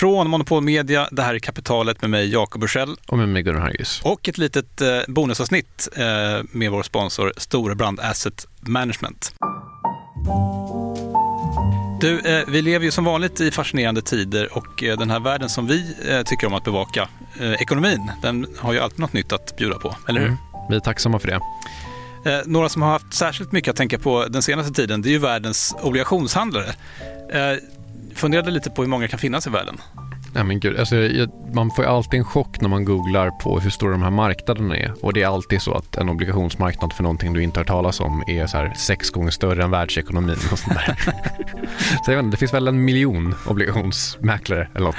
Från Monopol Media, det här är Kapitalet med mig Jakob Bursell. Och med mig Gunnar Harjus. Och ett litet eh, bonusavsnitt eh, med vår sponsor Storebrand Asset Management. Du, eh, vi lever ju som vanligt i fascinerande tider och eh, den här världen som vi eh, tycker om att bevaka, ekonomin, den har ju alltid något nytt att bjuda på, eller hur? Mm. Vi är tacksamma för det. Några som har haft särskilt mycket att tänka på den senaste tiden, det är ju världens obligationshandlare. Funderade lite på hur många kan finnas i världen. Nej, men gud, alltså, man får alltid en chock när man googlar på hur stora de här marknaderna är. Och det är alltid så att en obligationsmarknad för någonting du inte har talas om är så här sex gånger större än världsekonomin. Och sånt där. så jag vet inte, det finns väl en miljon obligationsmäklare eller något.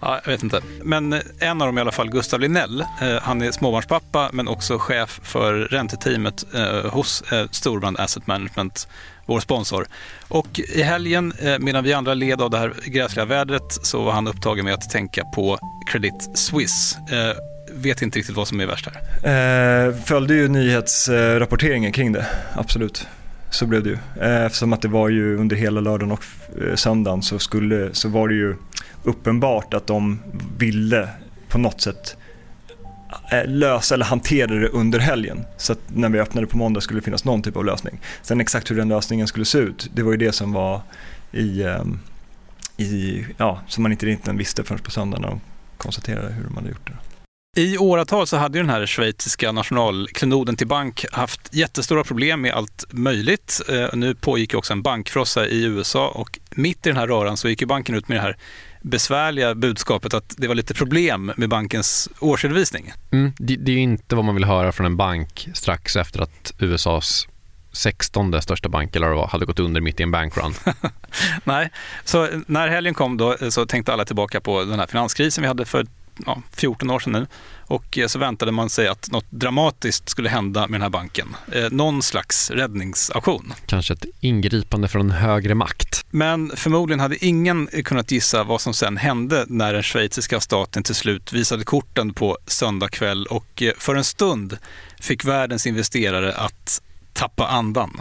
Ja, jag vet inte. Men eh, en av dem i alla fall, Gustav Linell. Eh, han är småbarnspappa men också chef för ränteteamet eh, hos Storbrand Asset Management, vår sponsor. Och i helgen, medan vi andra led av det här gräsliga vädret, så var han upptagen med att tänka på Credit Suisse. Vet inte riktigt vad som är värst här. Eh, följde ju nyhetsrapporteringen kring det, absolut. Så blev det ju. Eftersom att det var ju under hela lördagen och söndagen så, skulle, så var det ju uppenbart att de ville på något sätt eh, lösa eller hantera det under helgen. Så att när vi öppnade på måndag skulle det finnas någon typ av lösning. Sen exakt hur den lösningen skulle se ut, det var ju det som var i, ehm, i ja, som man inte riktigt visste förrän på söndagen när de konstaterade hur de hade gjort det. I åratal så hade ju den här schweiziska nationalklenoden till bank haft jättestora problem med allt möjligt. Eh, nu pågick också en bankfrossa i USA och mitt i den här röran så gick ju banken ut med det här besvärliga budskapet att det var lite problem med bankens årsredovisning. Mm, det, det är inte vad man vill höra från en bank strax efter att USAs 16 största bank eller vad hade gått under mitt i en bankrun. Nej, så när helgen kom då så tänkte alla tillbaka på den här finanskrisen vi hade för ja, 14 år sedan nu. Och eh, så väntade man sig att något dramatiskt skulle hända med den här banken. Eh, någon slags räddningsaktion. Kanske ett ingripande från högre makt. Men förmodligen hade ingen kunnat gissa vad som sen hände när den schweiziska staten till slut visade korten på söndag kväll och eh, för en stund fick världens investerare att tappa andan.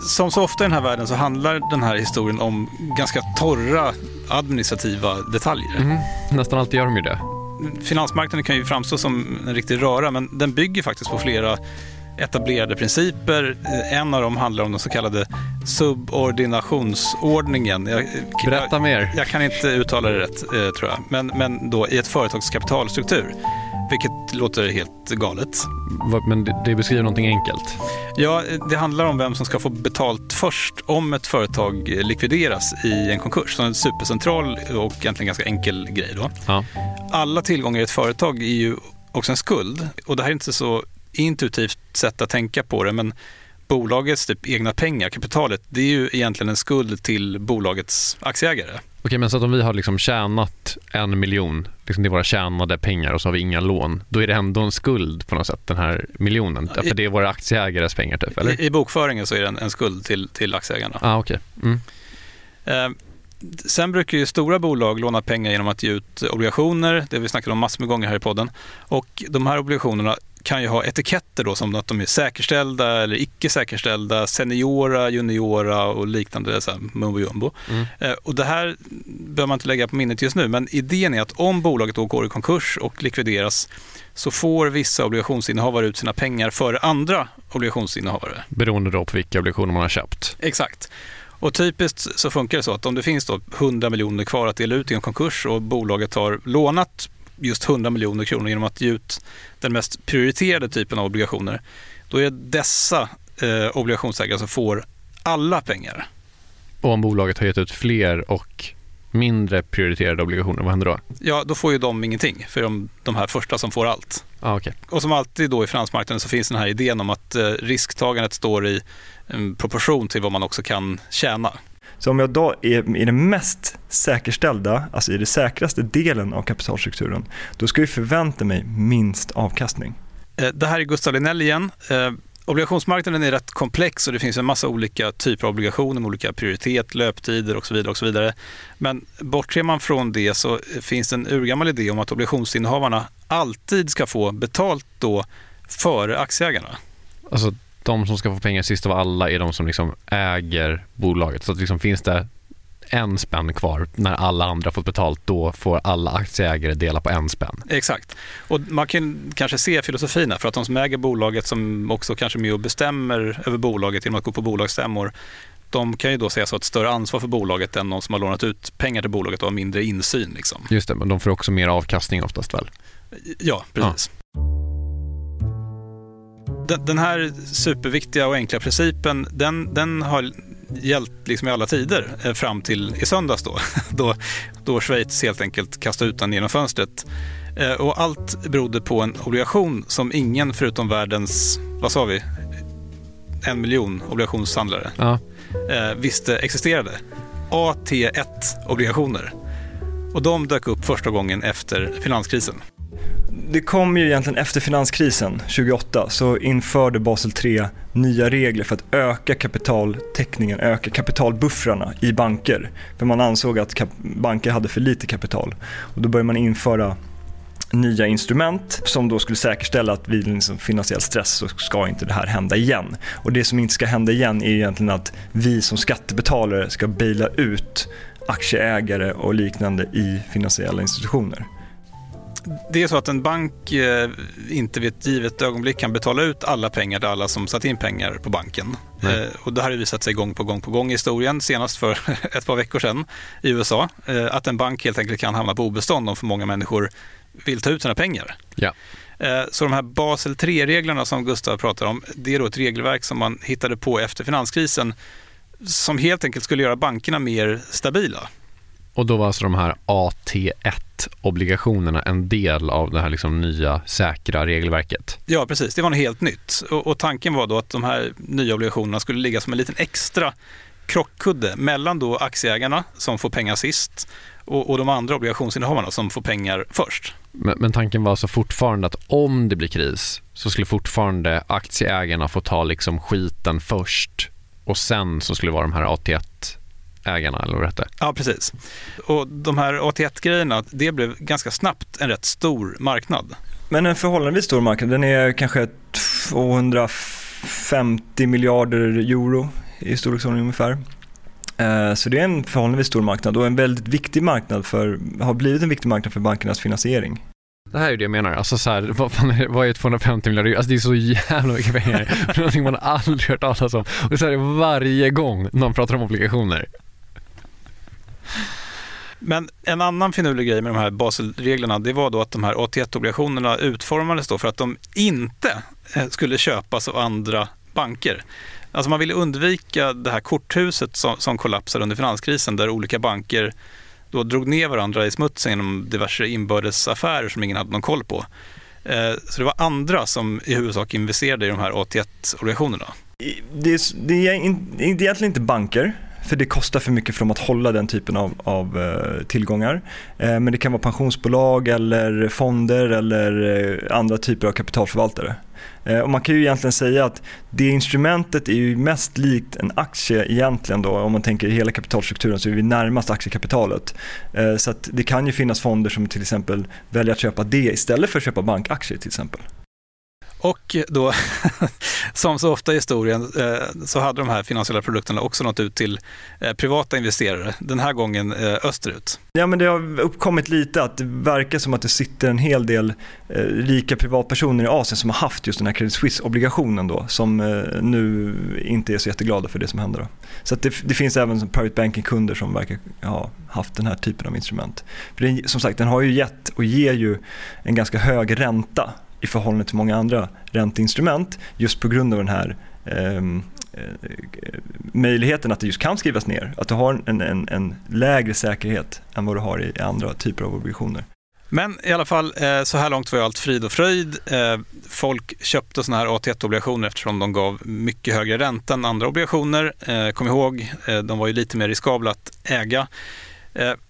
Som så ofta i den här världen så handlar den här historien om ganska torra administrativa detaljer. Mm, nästan alltid gör de ju det. Finansmarknaden kan ju framstå som en riktig röra, men den bygger faktiskt på flera etablerade principer. En av dem handlar om den så kallade subordinationsordningen. Jag, Berätta mer. Jag, jag kan inte uttala det rätt, eh, tror jag. Men, men då i ett företags kapitalstruktur. Vilket låter helt galet. Men det, beskriver någonting enkelt? Ja, det handlar om vem som ska få betalt först om ett företag likvideras i en konkurs. Så en supercentral och egentligen ganska enkel grej. Då. Ja. Alla tillgångar i ett företag är ju också en skuld. Och det här är inte så intuitivt sätt att tänka på det, men bolagets typ egna pengar, kapitalet, det är ju egentligen en skuld till bolagets aktieägare. Okej, men så att om vi har liksom tjänat en miljon, liksom det är våra tjänade pengar och så har vi inga lån, då är det ändå en skuld på något sätt, den här miljonen? I, för det är våra aktieägares pengar typ, eller? I, i bokföringen så är det en, en skuld till, till aktieägarna. Ah, okay. Mm. Eh, sen brukar ju stora bolag låna pengar genom att ge ut obligationer, det har vi snackat om massor med gånger här i podden. Och de här obligationerna kan ju ha etiketter då som att de är säkerställda eller icke säkerställda, seniora, juniora och liknande så här, mumbo jumbo. Mm. Eh, och det här behöver man inte lägga på minnet just nu, men idén är att om bolaget då går i konkurs och likvideras så får vissa obligationsinnehavare ut sina pengar före andra obligationsinnehavare. Beroende då på vilka obligationer man har köpt. Exakt. Och typiskt så funkar det så att om det finns då 100 miljoner kvar att dela ut i en konkurs och bolaget har lånat just 100 miljoner kronor genom att ge ut den mest prioriterade typen av obligationer, då är dessa eh, obligationsägare som får alla pengar. Och om bolaget har gett ut fler och mindre prioriterade obligationer, vad händer då? Ja, då får ju de ingenting, för de, de här första som får allt. Ah, okay. Och som alltid då i finansmarknaden så finns den här idén om att eh, risktagandet står i en proportion till vad man också kan tjäna. Så om jag då är i den mest säkerställda, alltså i den säkraste delen av kapitalstrukturen, då ska jag förvänta mig minst avkastning. Eh, det här är Gustav Linell igen. Eh, obligationsmarknaden är rätt komplex och det finns en massa olika typer av obligationer med olika prioritet, löptider och så vidare. och så vidare. Men bortser man från det så finns det en urgammal idé om att obligationsinnehavarna alltid ska få betalt då före aktieägarna. Alltså de som ska få pengar sist av alla är de som liksom äger bolaget. Så att liksom finns det en spänn kvar när alla andra fått betalt, då får alla aktieägare dela på en spänn. Exakt. Och man kan kanske se filosofin här, för att de som äger bolaget, som också kanske är med och bestämmer över bolaget genom att gå på bolagsstämmor, de kan ju då sägas ha ett större ansvar för bolaget än de som har lånat ut pengar till bolaget och har mindre insyn. Liksom. Just det, men de får också mer avkastning oftast väl? Ja, precis. Ja. Den, den, här superviktiga och enkla principen, den, den har gällt liksom i alla tider eh, fram till i söndags då, då, då Schweiz helt enkelt kastade ut den genom fönstret. Eh, och allt berodde på en obligation som ingen förutom världens, vad sa vi, en miljon obligationshandlare ja. Eh, visste existerade. AT1-obligationer. Och de dök upp första gången efter finanskrisen det kom ju egentligen efter finanskrisen 2008 så införde Basel 3 nya regler för att öka kapitaltäckningen, öka kapitalbuffrarna i banker. För man ansåg att banker hade för lite kapital. Och då började man införa nya instrument som då skulle säkerställa att vid liksom finansiell stress så ska inte det här hända igen. Och det som inte ska hända igen är egentligen att vi som skattebetalare ska baila ut aktieägare och liknande i finansiella institutioner det är så att en bank eh, inte vid ett givet ögonblick kan betala ut alla pengar till alla som satt in pengar på banken. Eh, och det här har visat sig gång på gång på gång i historien, senast för ett par veckor sedan i USA, eh, att en bank helt enkelt kan hamna på obestånd om för många människor vill ta ut sina pengar. Ja. Eh, så de här Basel 3-reglerna som Gustav pratar om, det är då ett regelverk som man hittade på efter finanskrisen som helt enkelt skulle göra bankerna mer stabila. Och då var alltså de här AT1-obligationerna en del av det här liksom nya säkra regelverket? Ja, precis. Det var något helt nytt. Och, och, tanken var då att de här nya obligationerna skulle ligga som en liten extra krockkudde mellan då aktieägarna som får pengar sist och, och de andra obligationsinnehavarna som får pengar först. Men, men, tanken var alltså fortfarande att om det blir kris så skulle fortfarande aktieägarna få ta liksom skiten först och sen så skulle det vara de här AT1 ägarna eller vad det. Ja, precis. Och de här AT1-grejerna, det blev ganska snabbt en rätt stor marknad. Men en förhållandevis stor marknad, den är kanske 250 miljarder euro i storleksordning ungefär. Eh, så det är en förhållandevis stor marknad och en väldigt viktig marknad för, har blivit en viktig marknad för bankernas finansiering. Det här är det jag menar. Alltså så här, vad, fan är, vad är 250 miljarder? Alltså det är så jävla mycket pengar. Någonting man aldrig hört talas om. Och det är så här varje gång någon pratar om obligationer. Men en annan finurlig grej med de här Baselreglerna det var då att de här AT1-obligationerna utformades då för att de inte eh, skulle köpas av andra banker. Alltså man ville undvika det här korthuset som, som kollapsade under finanskrisen där olika banker då drog ner varandra i smutsen genom diverse inbördesaffärer som ingen hade någon koll på. Eh, så det var andra som i huvudsak investerade i de här AT1-obligationerna. Det är, det är egentligen inte banker för det kostar för mycket för dem att hålla den typen av, av eh, tillgångar. Eh, men det kan vara pensionsbolag eller fonder eller eh, andra typer av kapitalförvaltare. Och man kan ju egentligen säga att det instrumentet är ju mest likt en aktie egentligen då. Om man tänker hela kapitalstrukturen så är vi närmast aktiekapitalet. Så att det kan ju finnas fonder som till exempel väljer att köpa det istället för att köpa bankaktier till exempel. Och då, som så ofta i historien, eh, så hade de här finansiella produkterna också nått ut till eh, privata investerare, den här gången eh, österut. Ja, men det har uppkommit lite att det verkar som att det sitter en hel del rika privatpersoner i Asien som har haft just den här Credit Suisse-obligationen då, som nu inte är så jätteglada för det som händer. Då. Så det, det, finns även private banking-kunder som verkar ha haft den här typen av instrument. För den, som sagt, den har ju gett och ger ju en ganska hög ränta i förhållande till många andra ränteinstrument just på grund av den här ehm, eh, möjligheten att det just kan skrivas ner. Att du har en, en, en lägre säkerhet än vad du har i andra typer av obligationer. Men i alla fall, eh, så här långt var allt frid och fröjd. Eh, folk köpte såna här AT1-obligationer eftersom de gav mycket högre ränta än andra obligationer. Eh, kom ihåg, de var ju lite mer riskabla att äga.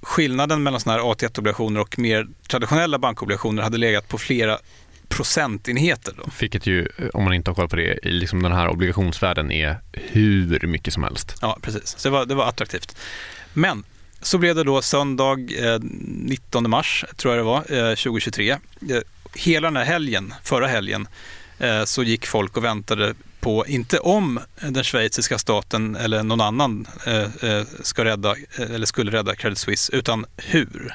Skillnaden mellan såna här AT1-obligationer och mer traditionella bankobligationer hade legat på flera procentenheter. Då. Vilket ju, om man inte har koll på det, liksom den här obligationsvärden är hur mycket som helst. Ja, precis. Så det var, det var attraktivt. Men så blev det då söndag eh, 19 mars, tror jag det var, eh, 2023. Eh, hela den här helgen, förra helgen, eh, så gick folk och väntade på, inte om den schweiziska staten eller någon annan eh, ska rädda, eller skulle rädda Credit Suisse, utan hur.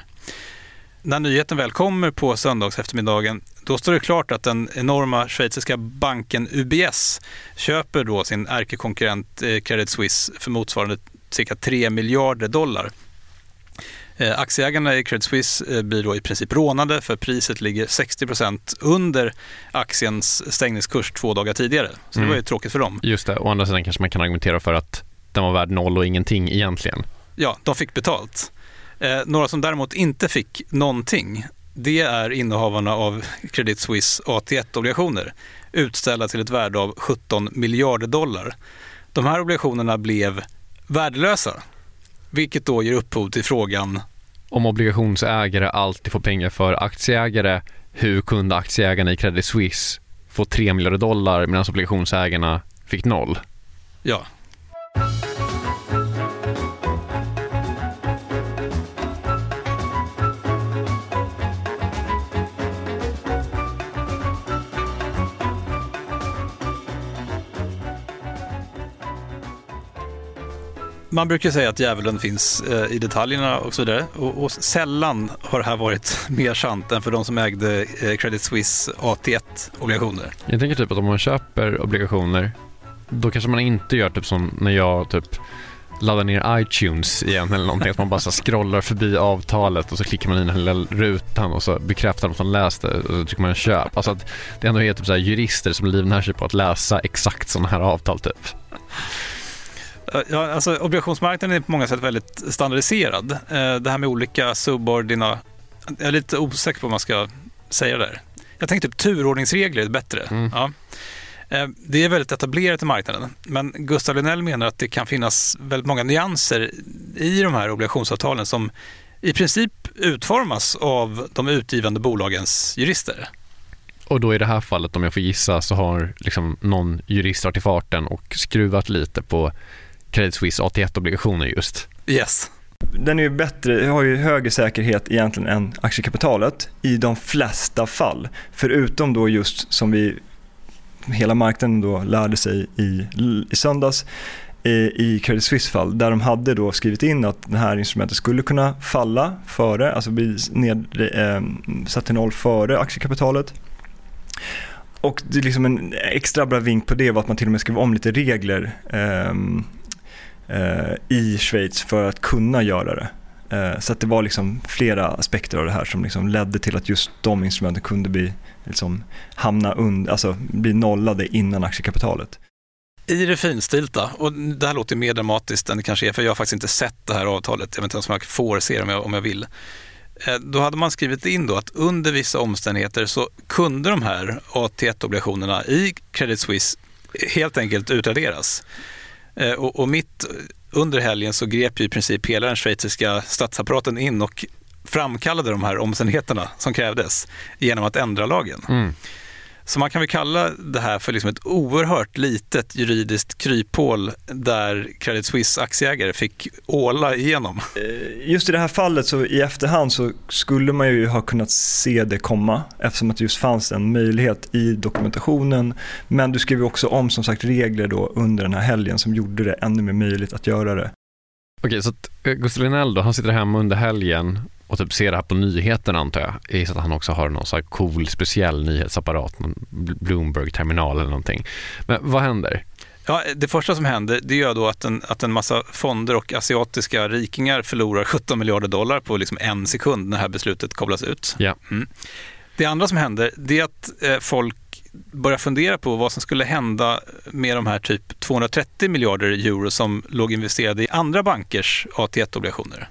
När nyheten väl kommer på söndags eftermiddagen, då står det klart att den enorma schweiziska banken UBS köper då sin ärkekonkurrent Credit Suisse för motsvarande cirka 3 miljarder dollar. Eh, aktieägarna i Credit Suisse eh, blir då i princip rånade för priset ligger 60% under aktiens stängningskurs två dagar tidigare. Så mm. det var ju tråkigt för dem. Just det, å andra sidan kanske man kan argumentera för att den var värd noll och ingenting egentligen. Ja, de fick betalt. Eh, några som däremot inte fick någonting, det är innehavarna av Credit Suisse AT1-obligationer utställda till ett värde av 17 miljarder dollar. De här obligationerna blev värdelösa vilket då ger upphov till frågan om obligationsägare alltid får pengar för aktieägare, hur kunde aktieägarna i Credit Suisse få 3 miljarder dollar medan obligationsägarna fick noll? Ja. Man brukar säga att djävulen finns eh, i detaljerna och så vidare. Och, och, sällan har det här varit mer sant än för de som ägde eh, Credit Suisse AT1-obligationer. Jag tänker typ att om man köper obligationer, då kanske man inte gör typ som när jag typ laddar ner iTunes igen eller någonting. Att man bara så scrollar förbi avtalet och så klickar man in den lilla rutan och så bekräftar de att man läst det och så trycker man köp. Alltså att det ändå är typ så jurister som livnär sig på att läsa exakt sådana här avtal typ. Ja, alltså, obligationsmarknaden är på många sätt väldigt standardiserad. Eh, det här med olika subordina... Jag är lite osäker på vad man ska säga där. Jag tänker typ turordningsregler är bättre. Mm. Ja. Eh, det är väldigt etablerat i marknaden, men Gustav Linell menar att det kan finnas väldigt många nyanser i de här obligationsavtalen som i princip utformas av de utgivande bolagens jurister. Och då i det här fallet, om jag får gissa, så har liksom någon jurist varit i farten och skruvat lite på Credit Suisse AT1-obligationer just. Yes. Den är ju bättre, har ju högre säkerhet egentligen än aktiekapitalet i de flesta fall. Förutom då just som vi, hela marknaden då lärde sig i, i söndags i Credit Suisse fall där de hade då skrivit in att det här instrumentet skulle kunna falla före, alltså bli ned, eh, satt till noll före aktiekapitalet. Och det är liksom en extra bra vink på det var att man till och med skrev om lite regler eh, Eh, i Schweiz för att kunna göra det. Eh, så att det var liksom flera aspekter av det här som liksom ledde till att just de instrumenten kunde bli, liksom, hamna und, alltså, bli nollade innan aktiekapitalet. I det finstilta, och det här låter mer dramatiskt än det kanske är, för jag har faktiskt inte sett det här avtalet, jag vet inte ens om jag får se det om jag, om jag vill. Eh, då hade man skrivit in då att under vissa omständigheter så kunde de här AT1-obligationerna i Credit Suisse helt enkelt utraderas. Eh, och, och mitt under helgen så grep ju i princip hela den schweiziska statsapparaten in och framkallade de här omständigheterna som krävdes genom att ändra lagen. Mm. Så man kan väl kalla det här för liksom ett oerhört litet juridiskt kryphål där Credit Suisse aktieägare fick åla igenom. Eh, just i det här fallet så i efterhand så skulle man ju ha kunnat se det komma eftersom att det just fanns en möjlighet i dokumentationen. Men du skrev också om som sagt regler då under den här helgen som gjorde det ännu mer möjligt att göra det. Okej, så att Gustav Linell då, han sitter hemma under helgen och typ ser det här på nyheterna antar jag. Jag att han också har någon så här cool speciell nyhetsapparat, någon Bloomberg-terminal eller någonting. Men vad händer? Ja, det första som händer det gör då att en, att en massa fonder och asiatiska rikingar förlorar 17 miljarder dollar på liksom en sekund när det här beslutet kopplas ut. Ja. Mm. Det andra som händer det är att eh, folk börjar fundera på vad som skulle hända med de här typ 230 miljarder euro som låg investerade i andra bankers AT1-obligationer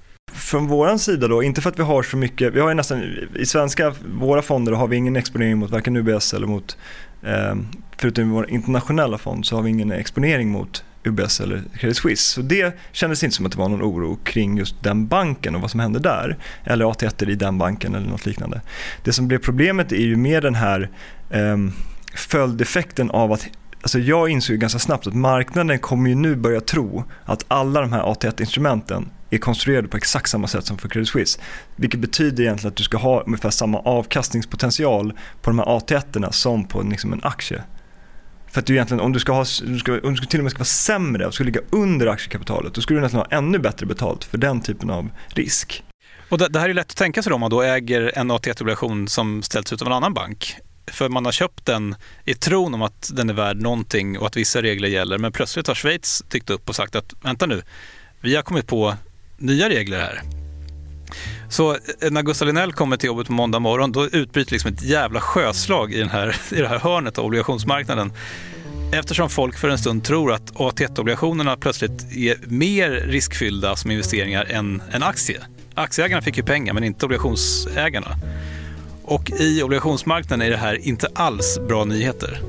från vår sida då, inte för att vi har så mycket, vi har ju nästan, i svenska, våra fonder har vi ingen exponering mot varken UBS eller mot, eh, förutom vår internationella fond så har vi ingen exponering mot UBS eller Credit Suisse. Så det kändes inte som att det var någon oro kring just den banken och vad som hände där. Eller AT1 i den banken eller något liknande. Det som blev problemet är ju mer den här eh, följdeffekten av att Alltså jag insåg ganska snabbt att marknaden kommer ju nu börja tro att alla de här AT1-instrumenten är konstruerade på exakt samma sätt som för Credit Suisse. Vilket betyder egentligen att du ska ha ungefär samma avkastningspotential på de här AT1 som på liksom en aktie. För att du egentligen, om du, ska ha, du ska, om du till och med ska vara sämre och ska ligga under aktiekapitalet, då skulle du nästan ha ännu bättre betalt för den typen av risk. Och det, det här är lätt att tänka sig om man då äger en AT1-obligation som ställts ut av en annan bank. För man har köpt den i tron om att den är värd någonting och att vissa regler gäller. Men plötsligt har Schweiz tyckt upp och sagt att vänta nu, vi har kommit på nya regler här. Så eh, när Gustav Linell kommer till jobbet på måndag morgon, då utbryter liksom ett jävla sjöslag i, den här, i det här hörnet av obligationsmarknaden. Eftersom folk för en stund tror att AT1-obligationerna plötsligt är mer riskfyllda som investeringar än en aktie. Aktieägarna fick ju pengar, men inte obligationsägarna. Och i obligationsmarknaden är det här inte alls bra nyheter.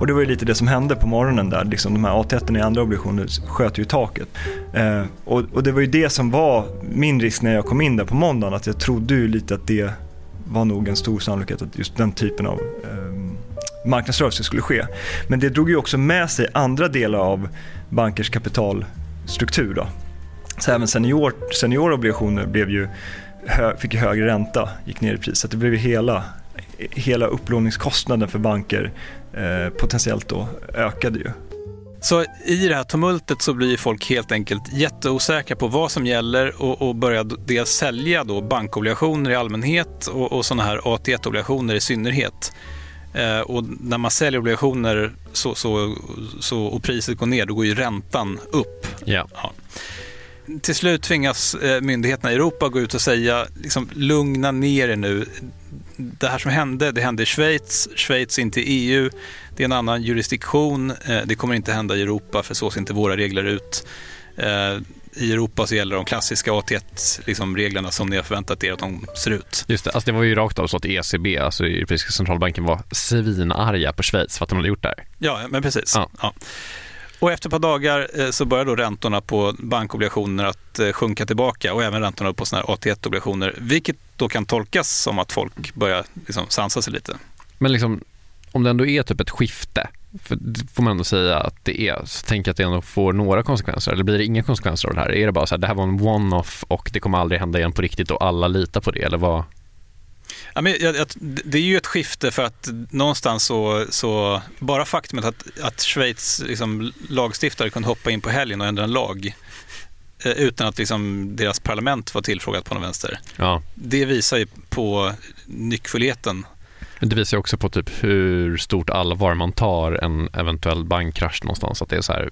Och det var ju lite det som hände på morgonen där. Liksom de här A1 i andra obligationer sköt ju i taket. Eh, och, och, det var ju det som var min risk när jag kom in där på måndagen. Att jag trodde ju lite att det var nog en stor sannolikhet att just den typen av eh, marknadsrörelse skulle ske. Men det drog ju också med sig andra delar av bankers kapitalstruktur. Då. Så även senior, seniorobligationer blev ju, fick ju högre ränta, gick ner i pris. Så det blev ju hela, hela upplåningskostnaden för banker eh, potentiellt då ökade ju. Så i det här tumultet så blir folk helt enkelt jätteosäkra på vad som gäller och, och börjar dels sälja då bankobligationer i allmänhet och, och sådana här AT1-obligationer i synnerhet. Eh, och när man säljer obligationer så, så, så, och priset går ner, då går ju räntan upp. Ja. ja. Till slut tvingas eh, myndigheterna i Europa gå ut och säga liksom, lugna ner er nu det här som hände, det hände i Schweiz. Schweiz är inte EU. Det är en annan jurisdiktion. Eh, det kommer inte hända i Europa för så ser inte våra regler ut. Eh, I Europa så gäller de klassiska AT1-reglerna liksom som ni har förväntat er att de ser ut. Just det, alltså det var ju rakt av så att ECB, alltså Europeiska centralbanken, var svinarga på Schweiz för att de hade gjort det här. Ja, men precis. Ja. Ja. Och efter ett par dagar eh, så börjar då räntorna på bankobligationer att eh, sjunka tillbaka och även räntorna på såna här AT1-obligationer, vilket då kan tolkas som att folk börjar liksom sansa sig lite. Men liksom, om det ändå är typ ett skifte, för det får man ändå säga att det är, så tänker jag att det ändå får några konsekvenser. Eller blir det inga konsekvenser av det här? Är det bara så här, det här var en one-off och det kommer aldrig hända igen på riktigt och alla litar på det? Eller vad? Ja, men det är ju ett skifte för att någonstans så, så bara faktumet att, att Schweiz liksom, lagstiftare kunde hoppa in på helgen och ändra en lag eh, utan att liksom, deras parlament var tillfrågat på någon vänster. Ja. Det visar ju på nyckfullheten det visar också på typ hur stort allvar man tar en eventuell bankkrasch någonstans. Att det är så här,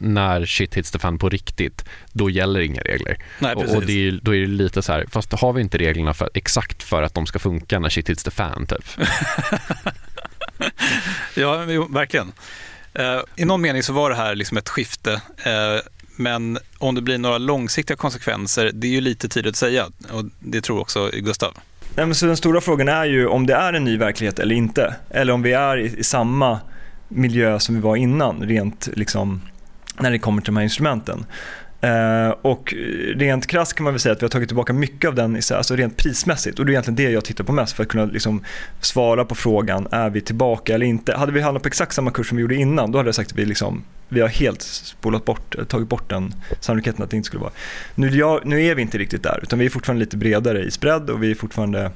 när shit hits the fan på riktigt, då gäller inga regler. Nej, och, och det är, då är det lite så här, fast har vi inte reglerna för, exakt för att de ska funka när shit hits the fan typ? ja, verkligen. Uh, I någon mening så var det här liksom ett skifte. Uh, men om det blir några långsiktiga konsekvenser, det är ju lite tidigt att säga. Och det tror också Gustav. Nej, men så den stora frågan är ju om det är en ny verklighet eller inte. Eller om vi är i, i samma miljö som vi var innan, rent liksom, när det kommer till de här instrumenten. Uh, och rent krasst kan man väl säga att vi har tagit tillbaka mycket av den alltså rent prismässigt. Och det är egentligen det jag tittar på mest för att kunna liksom svara på frågan, är vi tillbaka eller inte? Hade vi handlat på exakt samma kurs som vi gjorde innan, då hade jag sagt att vi, liksom, vi har helt spolat bort, tagit bort den sannolikheten att det inte skulle vara. Nu, jag, nu är vi inte riktigt där, utan vi är fortfarande lite bredare i spread och vi är fortfarande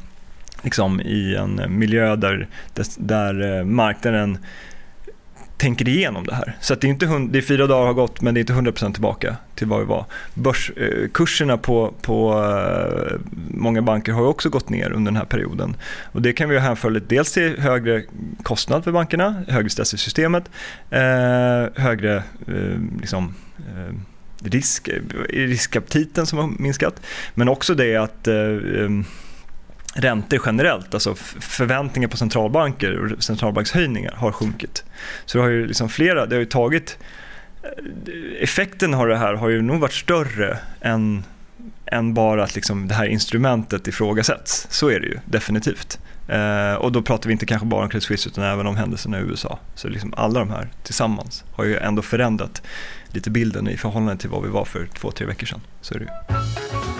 liksom i en miljö där, där eh, marknaden tänker igenom det här. Så det är inte det är fyra dagar har gått men det är inte 100% tillbaka till vad vi var. Börskurserna eh, på, på eh, många banker har också gått ner under den här perioden. Och det kan vi hänföra dels till högre kostnad för bankerna, högre stress i systemet, eh, högre eh, liksom, eh, risk, riskaptiten som har minskat. Men också det att räntor generellt, alltså förväntningar på centralbanker och centralbankshöjningar har sjunkit. Så det har ju liksom flera, det har ju tagit, eh, effekten av det här har ju nog varit större än, än bara att liksom det här instrumentet ifrågasätts. Så är det ju definitivt. Eh, och då pratar vi inte kanske bara om Credit Suisse utan även om händelserna i USA. Så liksom alla de här tillsammans har ju ändå förändrat lite bilden i förhållande till vad vi var för två, tre veckor sedan. Så är det ju.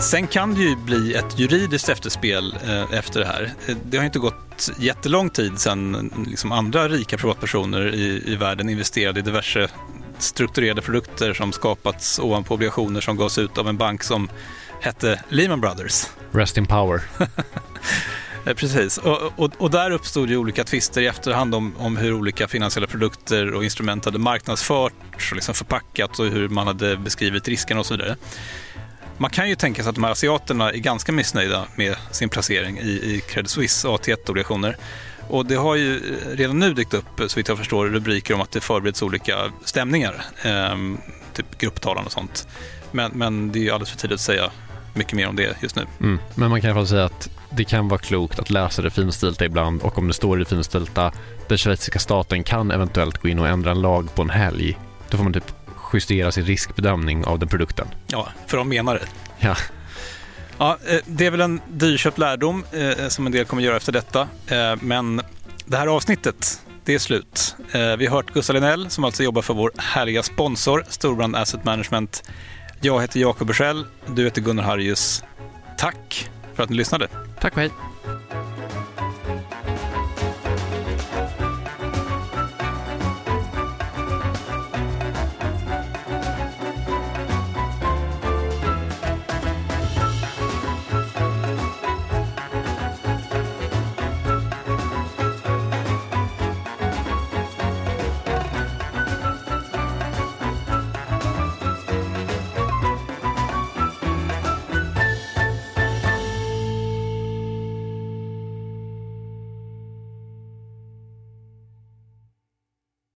Sen kan det ju bli ett juridiskt efterspel eh, efter det här. Eh, det har inte gått jättelång tid sedan liksom andra rika privatpersoner i, i världen investerade i diverse strukturerade produkter som skapats ovanpå obligationer som gavs ut av en bank som hette Lehman Brothers. Rest in power. Eh, precis, och, och, och, där uppstod ju olika tvister i efterhand om, om, hur olika finansiella produkter och instrument hade marknadsförts och liksom förpackats och hur man hade beskrivit riskerna och så vidare. Man kan ju tänka sig att de här asiaterna är ganska missnöjda med sin placering i, i Credit Suisse AT1-obligationer. Och det har ju eh, redan nu dykt upp, eh, så vitt jag förstår, rubriker om att det förbereds olika stämningar. Eh, typ grupptalan och sånt. Men, men det är ju alldeles för tidigt att säga mycket mer om det just nu. Mm. Men man kan i alla fall säga att det kan vara klokt att läsa det finstilta ibland och om det står i det finstilta, den schweiziska staten kan eventuellt gå in och ändra en lag på en helg. Då får man typ justera sin riskbedömning av den produkten. Ja, för de menar det. Ja. Ja, eh, det är väl en dyrköpt lärdom eh, som en del kommer göra efter detta. Eh, men det här avsnittet, det är slut. Vi har hört Gustav Linell som alltså jobbar för vår härliga sponsor Storbrand Asset Management. Jag heter Jakob Bursell, du heter Gunnar Harjus. Tack för att ni lyssnade. Tack och hej.